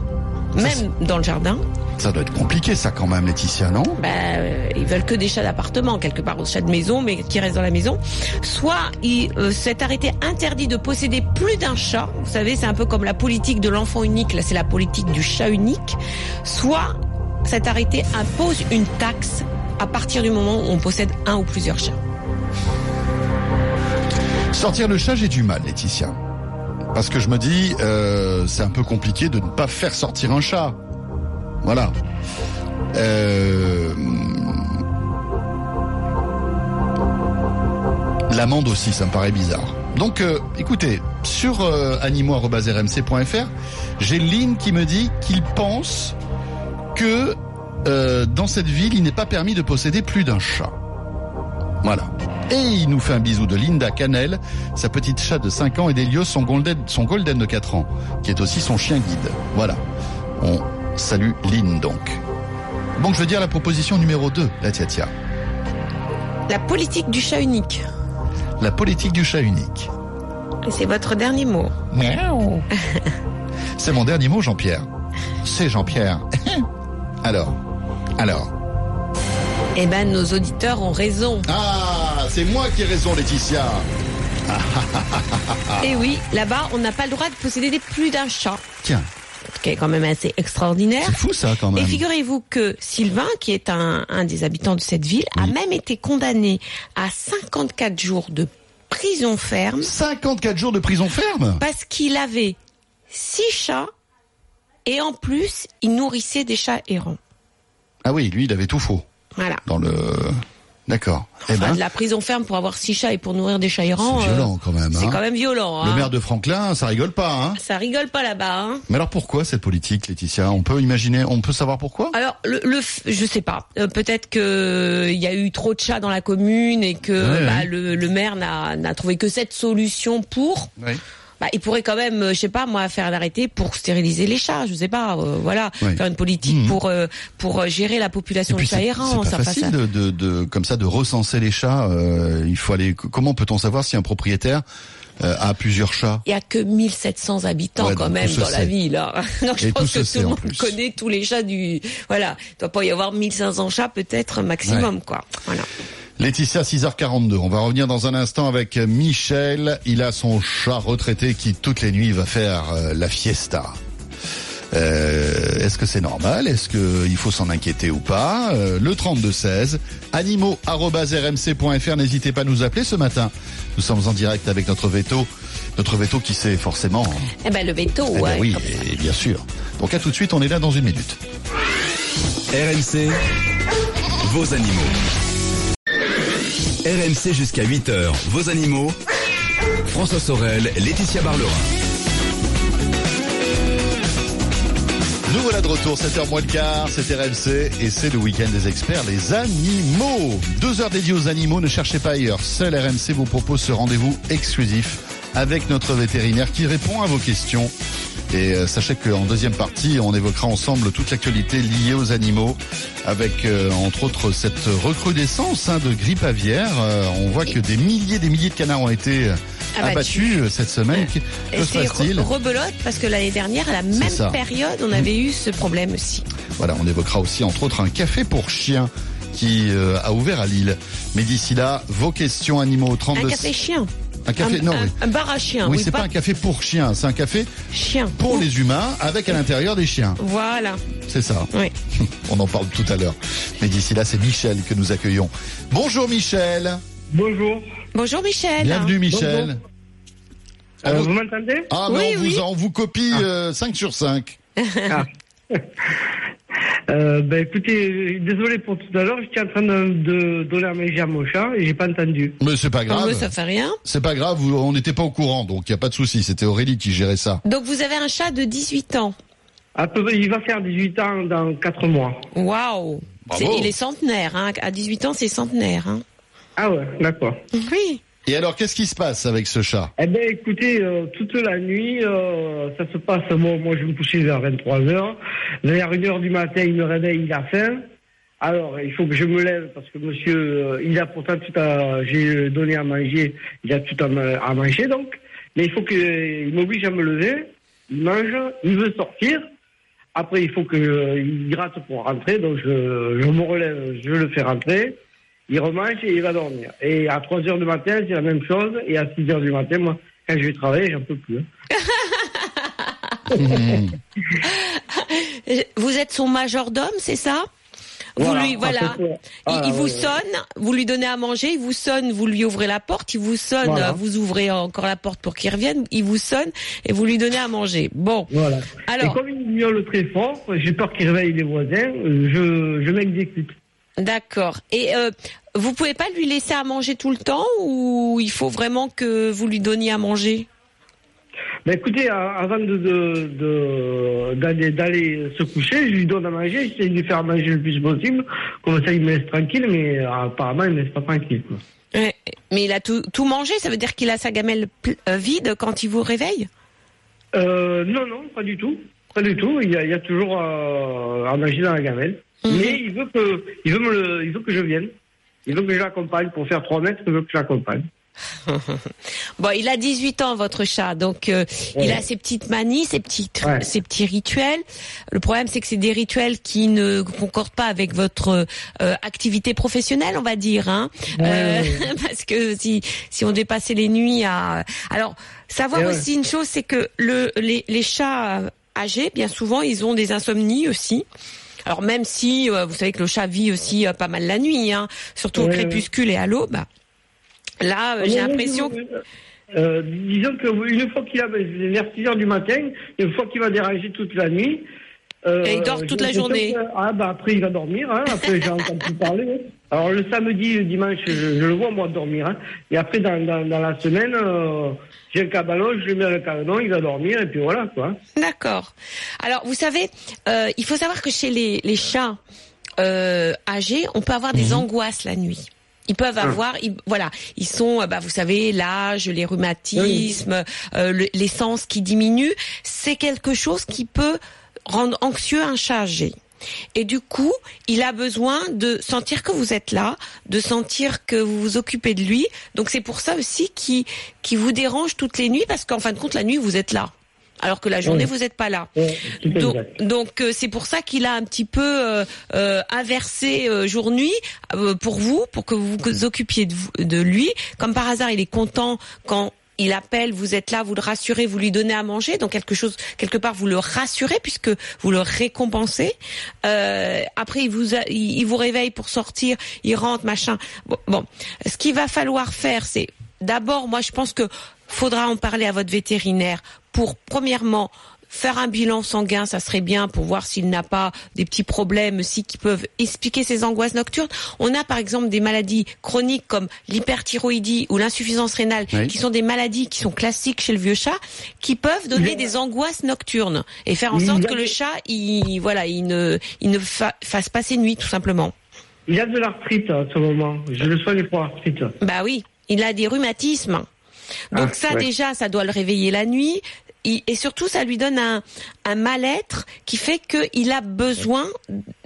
même dans le jardin. Ça doit être compliqué, ça, quand même, Laetitia, non? Ben, euh, ils veulent que des chats d'appartement, quelque part, des chats de maison, mais qui restent dans la maison. Soit il, euh, cet arrêté interdit de posséder plus d'un chat. Vous savez, c'est un peu comme la politique de l'enfant unique. Là, c'est la politique du chat unique. Soit cet arrêté impose une taxe à partir du moment où on possède un ou plusieurs chats. Sortir le chat, j'ai du mal, Laetitia. Parce que je me dis, euh, c'est un peu compliqué de ne pas faire sortir un chat. Voilà. Euh... L'amende aussi, ça me paraît bizarre. Donc, euh, écoutez, sur euh, animaux.rmc.fr, j'ai Lynn qui me dit qu'il pense que dans cette ville, il n'est pas permis de posséder plus d'un chat. Voilà. Et il nous fait un bisou de Linda Canel, sa petite chat de 5 ans, et d'Elios, son golden, son golden de 4 ans, qui est aussi son chien guide. Voilà. On salue Lynn donc. Bon, je veux dire la proposition numéro 2, la tia-tia. La politique du chat unique. La politique du chat unique. Et c'est votre dernier mot. Miaou. (laughs) C'est mon dernier mot, Jean-Pierre. C'est Jean-Pierre. (laughs) Alors, alors. Eh ben, nos auditeurs ont raison. Ah, c'est moi qui ai raison, Laetitia. (laughs) Et oui, là-bas, on n'a pas le droit de posséder plus d'un chat. Tiens, qui est quand même assez extraordinaire. c'est fou ça quand Et même. figurez-vous que Sylvain, qui est un, un des habitants de cette ville, a même été condamné à 54 jours de prison ferme 54 jours de prison ferme parce qu'il avait six chats et en plus, il nourrissait des chats errants. Ah oui, lui, il avait tout faux Voilà. dans le... D'accord. Eh Enfin, ben, de la prison ferme pour avoir six chats et pour nourrir des chats errants. c'est violent quand même. C'est hein. quand même violent. Le hein. maire de Franklin, ça rigole pas. Hein Ça rigole pas là-bas. Hein. Mais alors pourquoi cette politique, Laetitia? On peut imaginer, on peut savoir pourquoi? Alors, le, le je sais pas. Euh, Peut-être que il y a eu trop de chats dans la commune et que Ouais, bah, ouais. le, le maire n'a trouvé que cette solution pour. Bah, il pourrait quand même, euh, je sais pas, moi, faire un arrêté pour stériliser les chats. Je sais pas, euh, voilà, Ouais. faire une politique Mhm. pour euh, pour euh, gérer la population de chats errants. c'est passe. facile de, de, de- comme ça de recenser les chats. euh, il faut aller. Comment peut-on savoir si un propriétaire euh, a plusieurs chats? Il y a que 1700 habitants Ouais, quand même dans sait. la ville. hein. (laughs) Donc je Et pense se que tout le monde connaît tous les chats du. Voilà, il doit pas y avoir 1500 chats peut-être maximum quoi. Voilà. Laetitia, 6h42. On va revenir dans un instant avec Michel. Il a son chat retraité qui, toutes les nuits, va faire euh, la fiesta. Euh, Est-ce que c'est normal? Est-ce qu'il faut s'en inquiéter ou pas? Euh, Le 3216, animaux.rmc.fr. N'hésitez pas à nous appeler ce matin. Nous sommes en direct avec notre veto. Notre veto qui sait forcément... Eh ben le veto, Eh ben ouais. oui, et bien sûr. Donc à tout de suite, on est là dans une minute. RMC, vos animaux. RMC jusqu'à 8h, vos animaux. François Sorel, Laetitia Barlerin. Nous voilà de retour, 7h moins le quart, c'est RMC et c'est le week-end des experts, les animaux. Deux heures dédiées aux animaux, ne cherchez pas ailleurs. Seul RMC vous propose ce rendez-vous exclusif avec notre vétérinaire qui répond à vos questions. Et euh, sachez qu'en deuxième partie, on évoquera ensemble toute l'actualité liée aux animaux, avec euh, entre autres cette recrudescence hein, de grippe aviaire. Euh, on voit que des milliers, des milliers de canards ont été euh, Abattus. abattus euh, cette semaine. Que se c'est passe-t-il re- rebelote parce que l'année dernière, à la même période, on avait eu ce problème aussi. Voilà, on évoquera aussi entre autres un café pour chiens qui euh, a ouvert à Lille. Mais d'ici là, vos questions animaux au 32 Un café chien. Un café un, non, un- oui. un bar à chien. Oui, Oui, c'est pas un café pour chiens, c'est un café chien. pour les humains avec à l'intérieur des chiens. Voilà. C'est ça. Oui. (laughs) On en parle tout à l'heure. Mais d'ici là, c'est Michel que nous accueillons. Bonjour Michel. Bonjour. Bonjour Michel. Bienvenue Michel. Bonjour. Ah, Euh, vous- m'entendez? Ah, mais Oui, on, oui. Vous, on vous copie euh, 5 sur 5. (laughs) (laughs) euh, Ben écoutez, désolé pour tout à l'heure, j'étais en train de, de donner à manger à mon chat et j'ai pas entendu. Mais c'est pas grave. mais ça fait rien. C'est pas grave, on n'était pas au courant, donc il y a pas de souci. C'était Aurélie qui gérait ça. Donc vous avez un chat de 18 ans. À peu près, il va faire 18 ans dans 4 mois. Waouh. Il est centenaire. Hein. À 18 ans, c'est centenaire. Hein. Ah ouais, d'accord. Oui. Et alors, qu'est-ce qui se passe avec ce chat? Eh ben écoutez, euh, toute la nuit, euh, ça se passe, moi, je me couchais vers 23 heures. Vers 1 heure du matin, il me réveille, il a faim. Alors, il faut que je me lève parce que monsieur, euh, il a pourtant tout à, j'ai donné à manger, il a tout à, ma- à manger donc. Mais il faut que, il m'oblige à me lever, il mange, il veut sortir. Après, il faut que euh, il gratte pour rentrer, donc je me relève, je le fais rentrer. Il remange et il va dormir. Et à 3 heures du matin, c'est la même chose. Et à 6 heures du matin, moi, quand je vais travailler, j'en peux plus. hein. (laughs) Vous êtes son majordome, c'est ça? Vous Voilà, lui, voilà. Il, Ah, il vous sonne, vous lui donnez à manger, il vous sonne, vous lui ouvrez la porte, il vous sonne, Voilà. vous ouvrez encore la porte pour qu'il revienne, il vous sonne et vous lui donnez à manger. Bon, Voilà. alors, Et comme il miaule très fort, j'ai peur qu'il réveille les voisins, je, je m'exécute. D'accord. Et euh, vous pouvez pas lui laisser à manger tout le temps ou il faut vraiment que vous lui donniez à manger? Ben écoutez, avant de de- de- d'aller d'aller se coucher, je lui donne à manger, j'essaie de lui faire manger le plus possible, comme ça il me laisse tranquille, mais euh, apparemment il me laisse pas tranquille. Quoi. Ouais, Mais il a tout, tout mangé, ça veut dire qu'il a sa gamelle euh, vide quand il vous réveille? Euh, non, non, pas du tout. Pas du tout. Il y a, il y a toujours euh, à manger dans la gamelle. Mhm. Mais il veut que, il veut me le, il veut que je vienne. Il veut que je l'accompagne pour faire 3 mètres. Il veut que je l'accompagne. (laughs) Bon, il a 18 ans, votre chat, donc euh, Ouais. il a ses petites manies, ses, petites, Ouais. ses petits rituels. Le problème, c'est que c'est des rituels qui ne concordent pas avec votre euh, activité professionnelle, on va dire, hein. Ouais, Euh, (laughs) parce que si si on dépassait les nuits à, alors savoir ouais. aussi une chose, c'est que le les, les chats âgés, bien souvent, ils ont des insomnies aussi. Alors même si euh, vous savez que le chat vit aussi euh, pas mal la nuit, hein, surtout au crépuscule et à l'aube. Là, euh, j'ai l'impression que Euh, disons que une fois qu'il a vers 6 heures du matin, une fois qu'il va déranger toute la nuit. euh, Et il dort toute la journée. que- ah bah après il va dormir. Hein, après j'ai entendu parler. Alors le samedi, le dimanche, je, je le vois moi dormir. Hein, et après dans, dans, dans la semaine, euh, j'ai un cabanon, je le mets le cabanon, il va dormir et puis voilà quoi. D'accord. Alors, vous savez, euh, il faut savoir que chez les, les chats euh, âgés, on peut avoir des angoisses la nuit. Ils peuvent avoir, ils- voilà, ils sont, bah, vous savez, l'âge, les rhumatismes, euh, le- l'essence qui diminue. C'est quelque chose qui peut rendre anxieux un chat âgé. Et du coup, il a besoin de sentir que vous êtes là, de sentir que vous vous occupez de lui. Donc c'est pour ça aussi qui qui vous dérange toutes les nuits parce qu'en fin de compte la nuit vous êtes là, alors que la journée Oui. vous n'êtes pas là. Donc, euh, c'est pour ça qu'il a un petit peu euh, euh, inversé jour-nuit pour vous, pour que vous vous occupiez de, vous- de lui. Comme par hasard, il est content quand il appelle, vous êtes là, vous le rassurez, vous lui donnez à manger, donc quelque chose, quelque part, vous le rassurez puisque vous le récompensez. Euh, après, il vous, réveille pour sortir, il rentre, machin. Bon, bon. ce qu'il va falloir faire, c'est d'abord, moi, je pense que faudra en parler à votre vétérinaire pour, premièrement, faire un bilan sanguin, ça serait bien pour voir s'il n'a pas des petits problèmes aussi qui peuvent expliquer ses angoisses nocturnes. On a par exemple des maladies chroniques comme l'hyperthyroïdie ou l'insuffisance rénale, Oui. qui sont des maladies qui sont classiques chez le vieux chat, qui peuvent donner des angoisses nocturnes et faire en sorte que le chat, il, voilà, il ne, il ne fa- fasse pas ses nuits tout simplement. Il a de l'arthrite à ce moment. Je le soigne pour l'arthrite. Bah oui, il a des rhumatismes. Donc Ah, ça ouais. déjà, ça doit le réveiller la nuit. Et surtout, ça lui donne un, un mal-être qui fait qu'il a besoin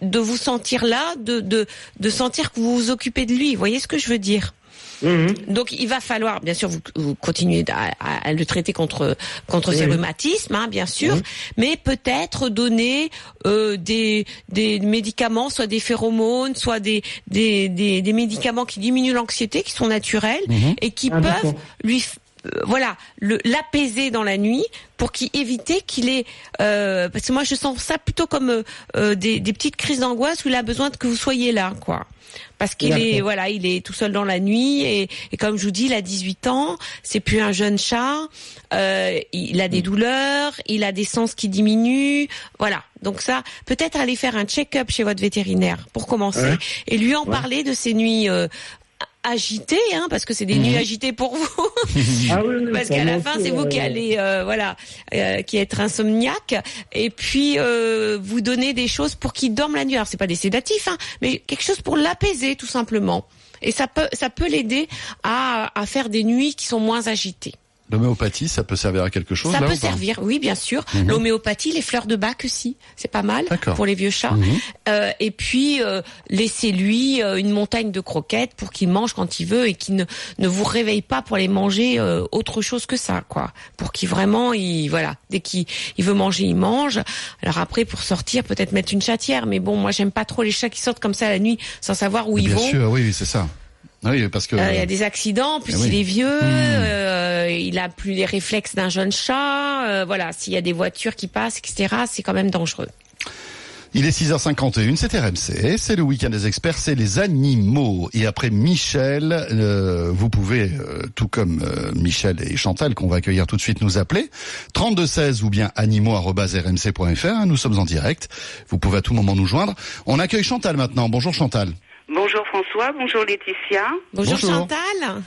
de vous sentir là, de, de, de sentir que vous vous occupez de lui. Vous voyez ce que je veux dire? Mhm. donc il va falloir, bien sûr, vous, vous continuez à, à- à le traiter contre contre ses Oui. rhumatismes, hein, bien sûr, Oui. mais peut-être donner euh, des des médicaments, soit des phéromones, soit des des des, des médicaments qui diminuent l'anxiété, qui sont naturels et qui Ah, peuvent lui voilà le l'apaiser dans la nuit pour qu'il éviter qu'il ait euh, parce que moi je sens ça plutôt comme euh, euh, des, des petites crises d'angoisse où il a besoin de que vous soyez là quoi. Parce qu'il est voilà il est tout seul dans la nuit et, et comme je vous dis il a 18 ans c'est plus un jeune chat euh, il a des douleurs il a des sens qui diminuent voilà. Donc ça peut-être aller faire un check-up chez votre vétérinaire pour commencer Ouais. et lui en parler de ces nuits euh, agitées hein, parce que c'est des nuits agitées pour vous (laughs) Ah oui, oui, parce qu'à la fin, c'est vous qui allez, euh, voilà, euh, qui être insomniaque, et puis euh, vous donner des choses pour qu'il dorme la nuit. Alors c'est pas des sédatifs, hein, mais quelque chose pour l'apaiser tout simplement. Et ça peut, ça peut l'aider à, à faire des nuits qui sont moins agitées. L'homéopathie, ça peut servir à quelque chose Ça là peut servir, oui, bien sûr. Mhm. L'homéopathie, les fleurs de bac aussi, c'est pas mal pour les vieux chats. Mhm. Euh, et puis euh, laissez-lui euh, une montagne de croquettes pour qu'il mange quand il veut et qu'il ne ne vous réveille pas pour aller manger euh, autre chose que ça, quoi. Pour qu'il vraiment, il voilà, dès qu'il il veut manger, il mange. Alors après, pour sortir, peut-être mettre une chatière. Mais bon, moi, j'aime pas trop les chats qui sortent comme ça la nuit sans savoir où ils Bien vont. sûr, oui, oui, c'est ça. Oui, parce que Euh, Il y a des accidents, en plus oui. il est vieux, Hmm. euh, il a plus les réflexes d'un jeune chat. euh, voilà, s'il y a des voitures qui passent, etc., c'est quand même dangereux. il est 6h51, c'est RMC, c'est le week-end des experts, c'est les animaux. Et après Michel, euh, vous pouvez, euh, tout comme euh, Michel et Chantal, qu'on va accueillir tout de suite, nous appeler. 3216 ou bien animaux.rmc.fr, hein, nous sommes en direct. Vous pouvez à tout moment nous joindre. On accueille Chantal maintenant. Bonjour Chantal. Bonjour François, bonjour Laetitia. Bonjour, Bonjour. Chantal.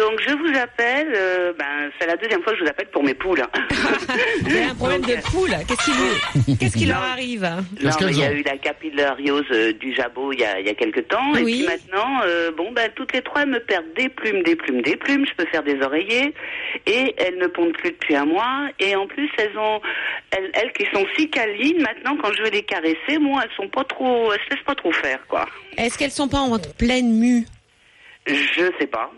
Donc je vous appelle, euh, ben c'est la deuxième fois que je vous appelle pour mes poules. (laughs) Vous avez un problème de poule. Qu'est-ce qui, vous- qu'est-ce qui leur arrive Non, Qu'est-ce mais qu'elles il y a ont eu la capillariose euh, du jabot il y a, il y a quelques temps. Et Oui. puis maintenant, euh, bon, ben, toutes les trois, elles me perdent des plumes, des plumes, des plumes. Je peux faire des oreillers. Et elles ne pondent plus depuis un mois. Et en plus, elles ont, elles, elles qui sont si câlines, maintenant, quand je vais les caresser, moi, elles sont pas trop, elles se laissent pas trop faire, quoi. Est-ce qu'elles sont pas en pleine mue? Je sais pas.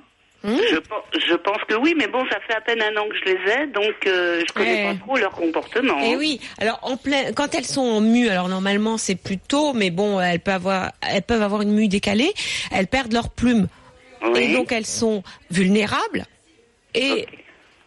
Hmm? Je, je pense que oui, mais bon, ça fait à peine un an que je les ai, donc euh, je connais Ouais. pas trop leur comportement. Eh hein. oui. Alors en plein, quand elles sont en mue, alors normalement c'est plus tôt, mais bon, elles peuvent avoir, elles peuvent avoir une mue décalée. Elles perdent leurs plumes Oui. et donc elles sont vulnérables. Et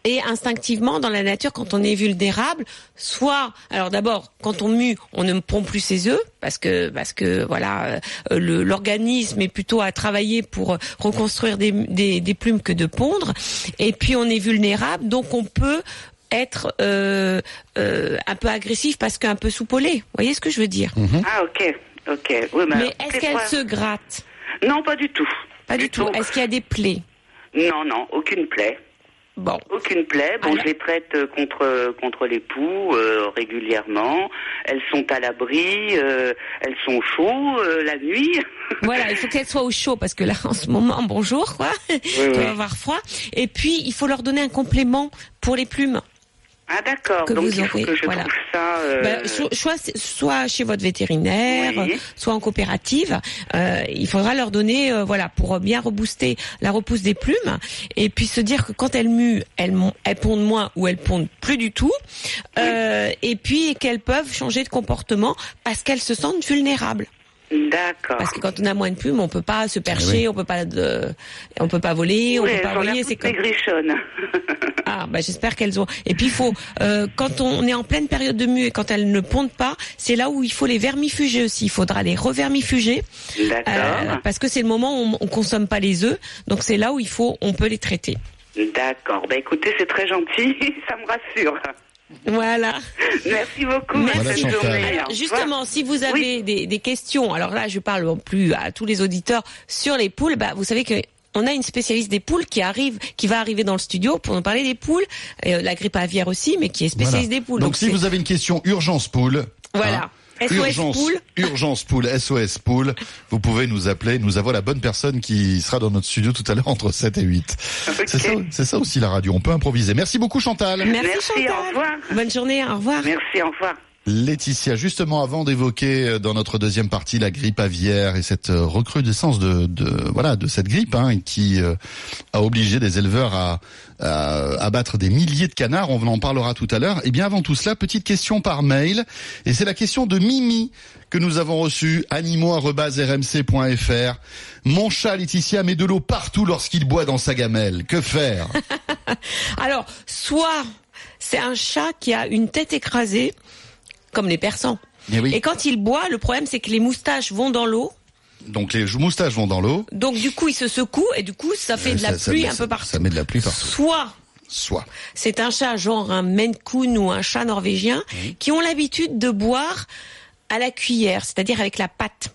et instinctivement dans la nature, quand on est vulnérable, soit, alors d'abord, quand on mue, on ne pond plus ses œufs parce que parce que voilà, euh, l'organisme est plutôt à travailler pour reconstruire des, des, des plumes que de pondre. Et puis on est vulnérable, donc on peut être euh, euh, un peu agressif parce qu'un peu soupolé. Vous voyez ce que je veux dire? Ah ok, ok. Oui, Mais est-ce qu'elle se gratte? Non, pas du tout. Pas du tout. Est-ce qu'il y a des plaies? Non, non, aucune plaie. Bon. Aucune plaie. Bon, je les traite euh, contre contre les poux euh, régulièrement. Elles sont à l'abri, euh, elles sont chaudes euh, la nuit. (laughs) Voilà, il faut qu'elles soient au chaud parce que là, en ce moment, bonjour, quoi. Oui, avoir froid. Et puis, il faut leur donner un complément pour les plumes. Ah d'accord. Que Donc vous il faut aurez, que je voilà. trouve ça. euh, Bah, so- soit, soit chez votre vétérinaire, Oui. soit en coopérative. Euh, il faudra leur donner, euh, voilà, pour bien rebooster la repousse des plumes. Et puis se dire que quand elles muent, elles, elles pondent moins ou elles pondent plus du tout. Euh, et puis qu'elles peuvent changer de comportement parce qu'elles se sentent vulnérables. D'accord. Parce que quand on a moins de plumes, on peut pas se percher, on peut pas, de, on peut pas voler, on peut pas voler. C'est comme (laughs) ah, bah j'espère qu'elles ont. Et puis il faut, euh, quand on est en pleine période de mue et quand elles ne pondent pas, c'est là où il faut les vermifuger aussi. Il faudra les revermifuger D'accord. euh, parce que c'est le moment où on, on consomme pas les œufs. Donc c'est là où il faut, on peut les traiter. D'accord. Bah écoutez, c'est très gentil, (laughs) ça me rassure. Voilà. Merci beaucoup. Merci. journée. Au Alors, justement, si vous avez des, des questions, alors là, je parle plus à tous les auditeurs sur les poules. Bah, vous savez que on a une spécialiste des poules qui arrive, qui va arriver dans le studio pour nous parler des poules, et, euh, la grippe aviaire aussi, mais qui est spécialiste Voilà. des poules. Donc, si c'est- vous avez une question urgence poule. Voilà. hein, urgence, poule. urgence poule, SOS poule. Vous pouvez nous appeler. Nous avons la bonne personne qui sera dans notre studio tout à l'heure entre 7 et 8. C'est ça, c'est ça aussi la radio. On peut improviser. Merci beaucoup Chantal. Merci, Merci, Chantal. au revoir. Bonne journée, au revoir. Merci, au revoir. Laetitia, justement avant d'évoquer euh, dans notre deuxième partie la grippe aviaire et cette euh, recrudescence de, de voilà de cette grippe hein, qui euh, a obligé des éleveurs à, abattre des milliers de canards, on en parlera tout à l'heure. Et bien avant tout cela, petite question par mail et c'est la question de Mimi que nous avons reçue animaux@rmc.fr. Mon chat Laetitia met de l'eau partout lorsqu'il boit dans sa gamelle. Que faire? (laughs) Alors, soit c'est un chat qui a une tête écrasée, comme les persans. Oui. Et quand il boit, le problème c'est que les moustaches vont dans l'eau. Donc les moustaches vont dans l'eau. Donc du coup, il se secoue et du coup, ça fait de la Ça- pluie ça- un peu partout. Ça met de la pluie partout. Soit Soit. c'est un chat genre un Maine Coon ou un chat norvégien qui ont l'habitude de boire à la cuillère, c'est-à-dire avec la patte,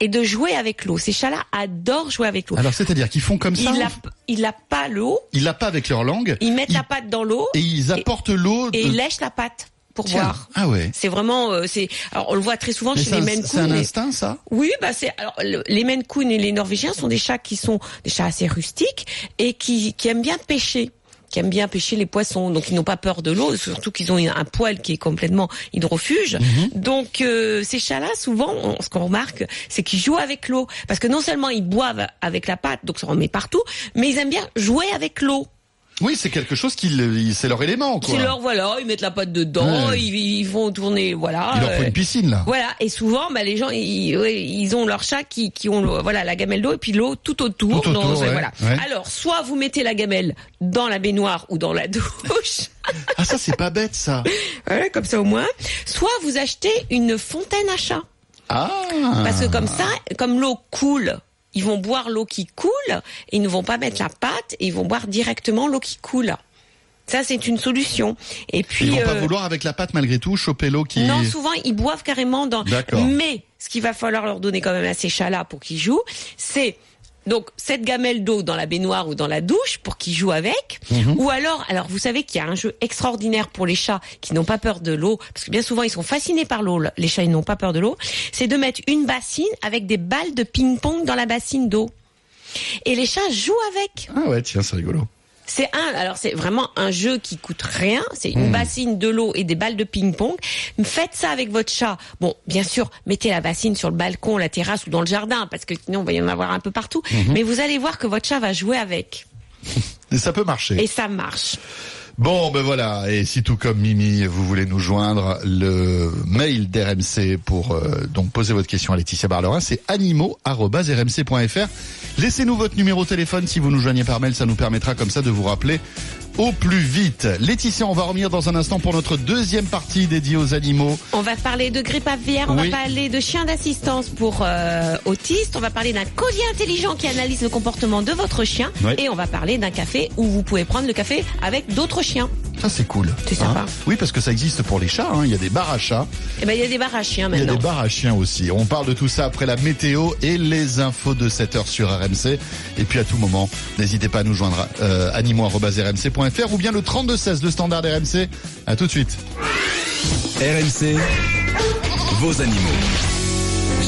et de jouer avec l'eau. Ces chats-là adorent jouer avec l'eau. Alors c'est-à-dire qu'ils font comme ça. Ils la, ils la pas l'eau, Ils la pas avec leur langue. ils mettent la patte dans l'eau et ils apportent l'eau. et de- ils lèchent la patte pour Tiens. boire. Ah ouais. C'est vraiment, euh, c'est. Alors on le voit très souvent Mais chez les Maine c'est un mais- instinct ça Oui, bah c'est alors le- les Maine Coon et les Norvégiens sont des chats qui sont des chats assez rustiques et qui, qui aiment bien pêcher qui aiment bien pêcher les poissons, donc ils n'ont pas peur de l'eau, surtout qu'ils ont un poil qui est complètement hydrofuge. Mhm. Donc euh, ces chats-là, souvent, on- ce qu'on remarque, c'est qu'ils jouent avec l'eau, parce que non seulement ils boivent avec la pâte, donc ça en met partout, mais ils aiment bien jouer avec l'eau. Oui, c'est quelque chose qui, c'est leur élément quoi. C'est leur voilà, ils mettent la pâte dedans, Ouais. ils, ils vont tourner, voilà. Il leur faut euh, une piscine là. Voilà, et souvent, bah, les gens, ils, ils ont leur chat qui, qui ont voilà la gamelle d'eau et puis l'eau tout autour. Tout autour, dans- ouais, voilà. ouais. Alors, soit vous mettez la gamelle dans la baignoire ou dans la douche, Ah ça c'est pas bête ça. (laughs) voilà, comme ça au moins. Soit vous achetez une fontaine à chat, Ah. parce que comme ça, comme l'eau coule. Ils vont boire l'eau qui coule, et ils ne vont pas mettre la pâte, et ils vont boire directement l'eau qui coule. Ça, c'est une solution. Et puis, Ils vont pas euh, vouloir avec la pâte malgré tout choper l'eau qui. Non, souvent ils boivent carrément dans. D'accord. Mais ce qu'il va falloir leur donner quand même à ces chats-là pour qu'ils jouent, c'est Donc cette gamelle d'eau dans la baignoire ou dans la douche pour qu'ils jouent avec. Mhm. Ou alors, alors vous savez qu'il y a un jeu extraordinaire pour les chats qui n'ont pas peur de l'eau, parce que bien souvent ils sont fascinés par l'eau. Les chats ils n'ont pas peur de l'eau. C'est de mettre une bassine avec des balles de ping-pong dans la bassine d'eau. Et les chats jouent avec. Ah ouais, tiens, c'est rigolo. C'est un, alors c'est vraiment un jeu qui coûte rien. C'est une Hmm. bassine, de l'eau et des balles de ping-pong. Faites ça avec votre chat. Bon, bien sûr, mettez la bassine sur le balcon, la terrasse ou dans le jardin, parce que sinon on va y en avoir un peu partout. Mhm. Mais vous allez voir que votre chat va jouer avec. Et ça peut marcher. Et ça marche. Bon, ben voilà. Et si tout comme Mimi, vous voulez nous joindre, le mail d'RMC pour euh, donc poser votre question à Laetitia Barlerin, c'est animaux@rmc.fr. Laissez-nous votre numéro de téléphone si vous nous joignez par mail, ça nous permettra comme ça de vous rappeler au plus vite. Laetitia, on va revenir dans un instant pour notre deuxième partie dédiée aux animaux. On va parler de grippe aviaire, on Oui. va parler de chien d'assistance pour euh, autistes, on va parler d'un collier intelligent qui analyse le comportement de votre chien Oui. et on va parler d'un café où vous pouvez prendre le café avec d'autres chiens. Ça, c'est cool. C'est sympa. oui, parce que ça existe pour les chats. hein. Il y a des bars à chats. Et ben il y a des barres à chiens Il y a maintenant. des bars à chiens aussi. On parle de tout ça après la météo et les infos de 7 heures sur RMC. Et puis à tout moment, n'hésitez pas à nous joindre euh, animaux.rmc.fr ou bien le 3216, le standard RMC. À tout de suite. RMC, vos animaux.